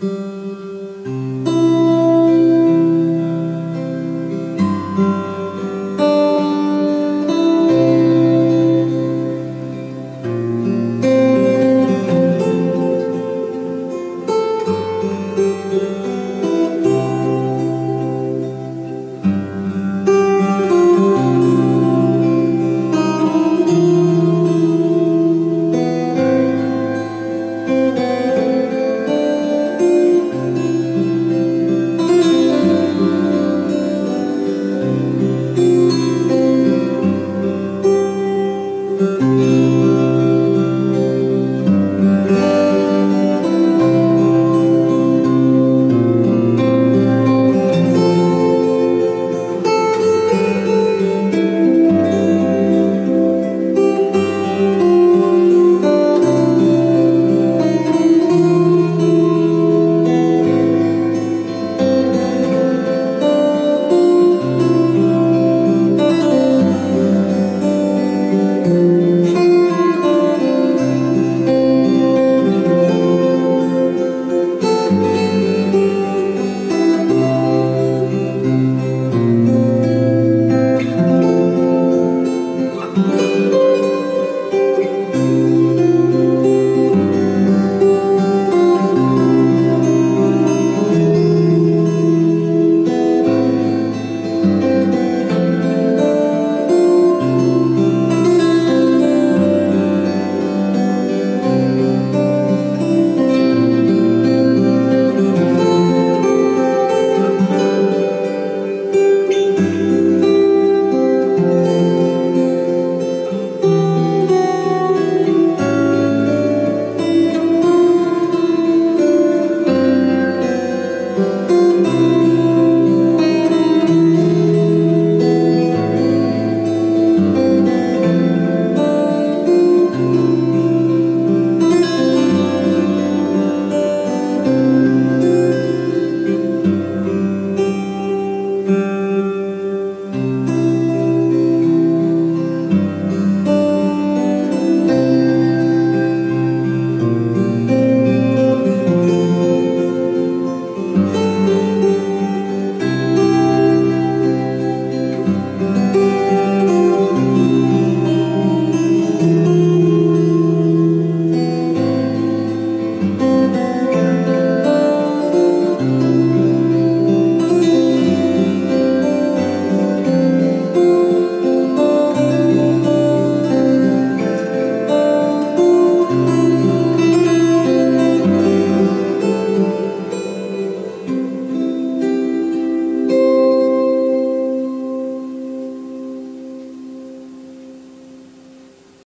Mm-hmm.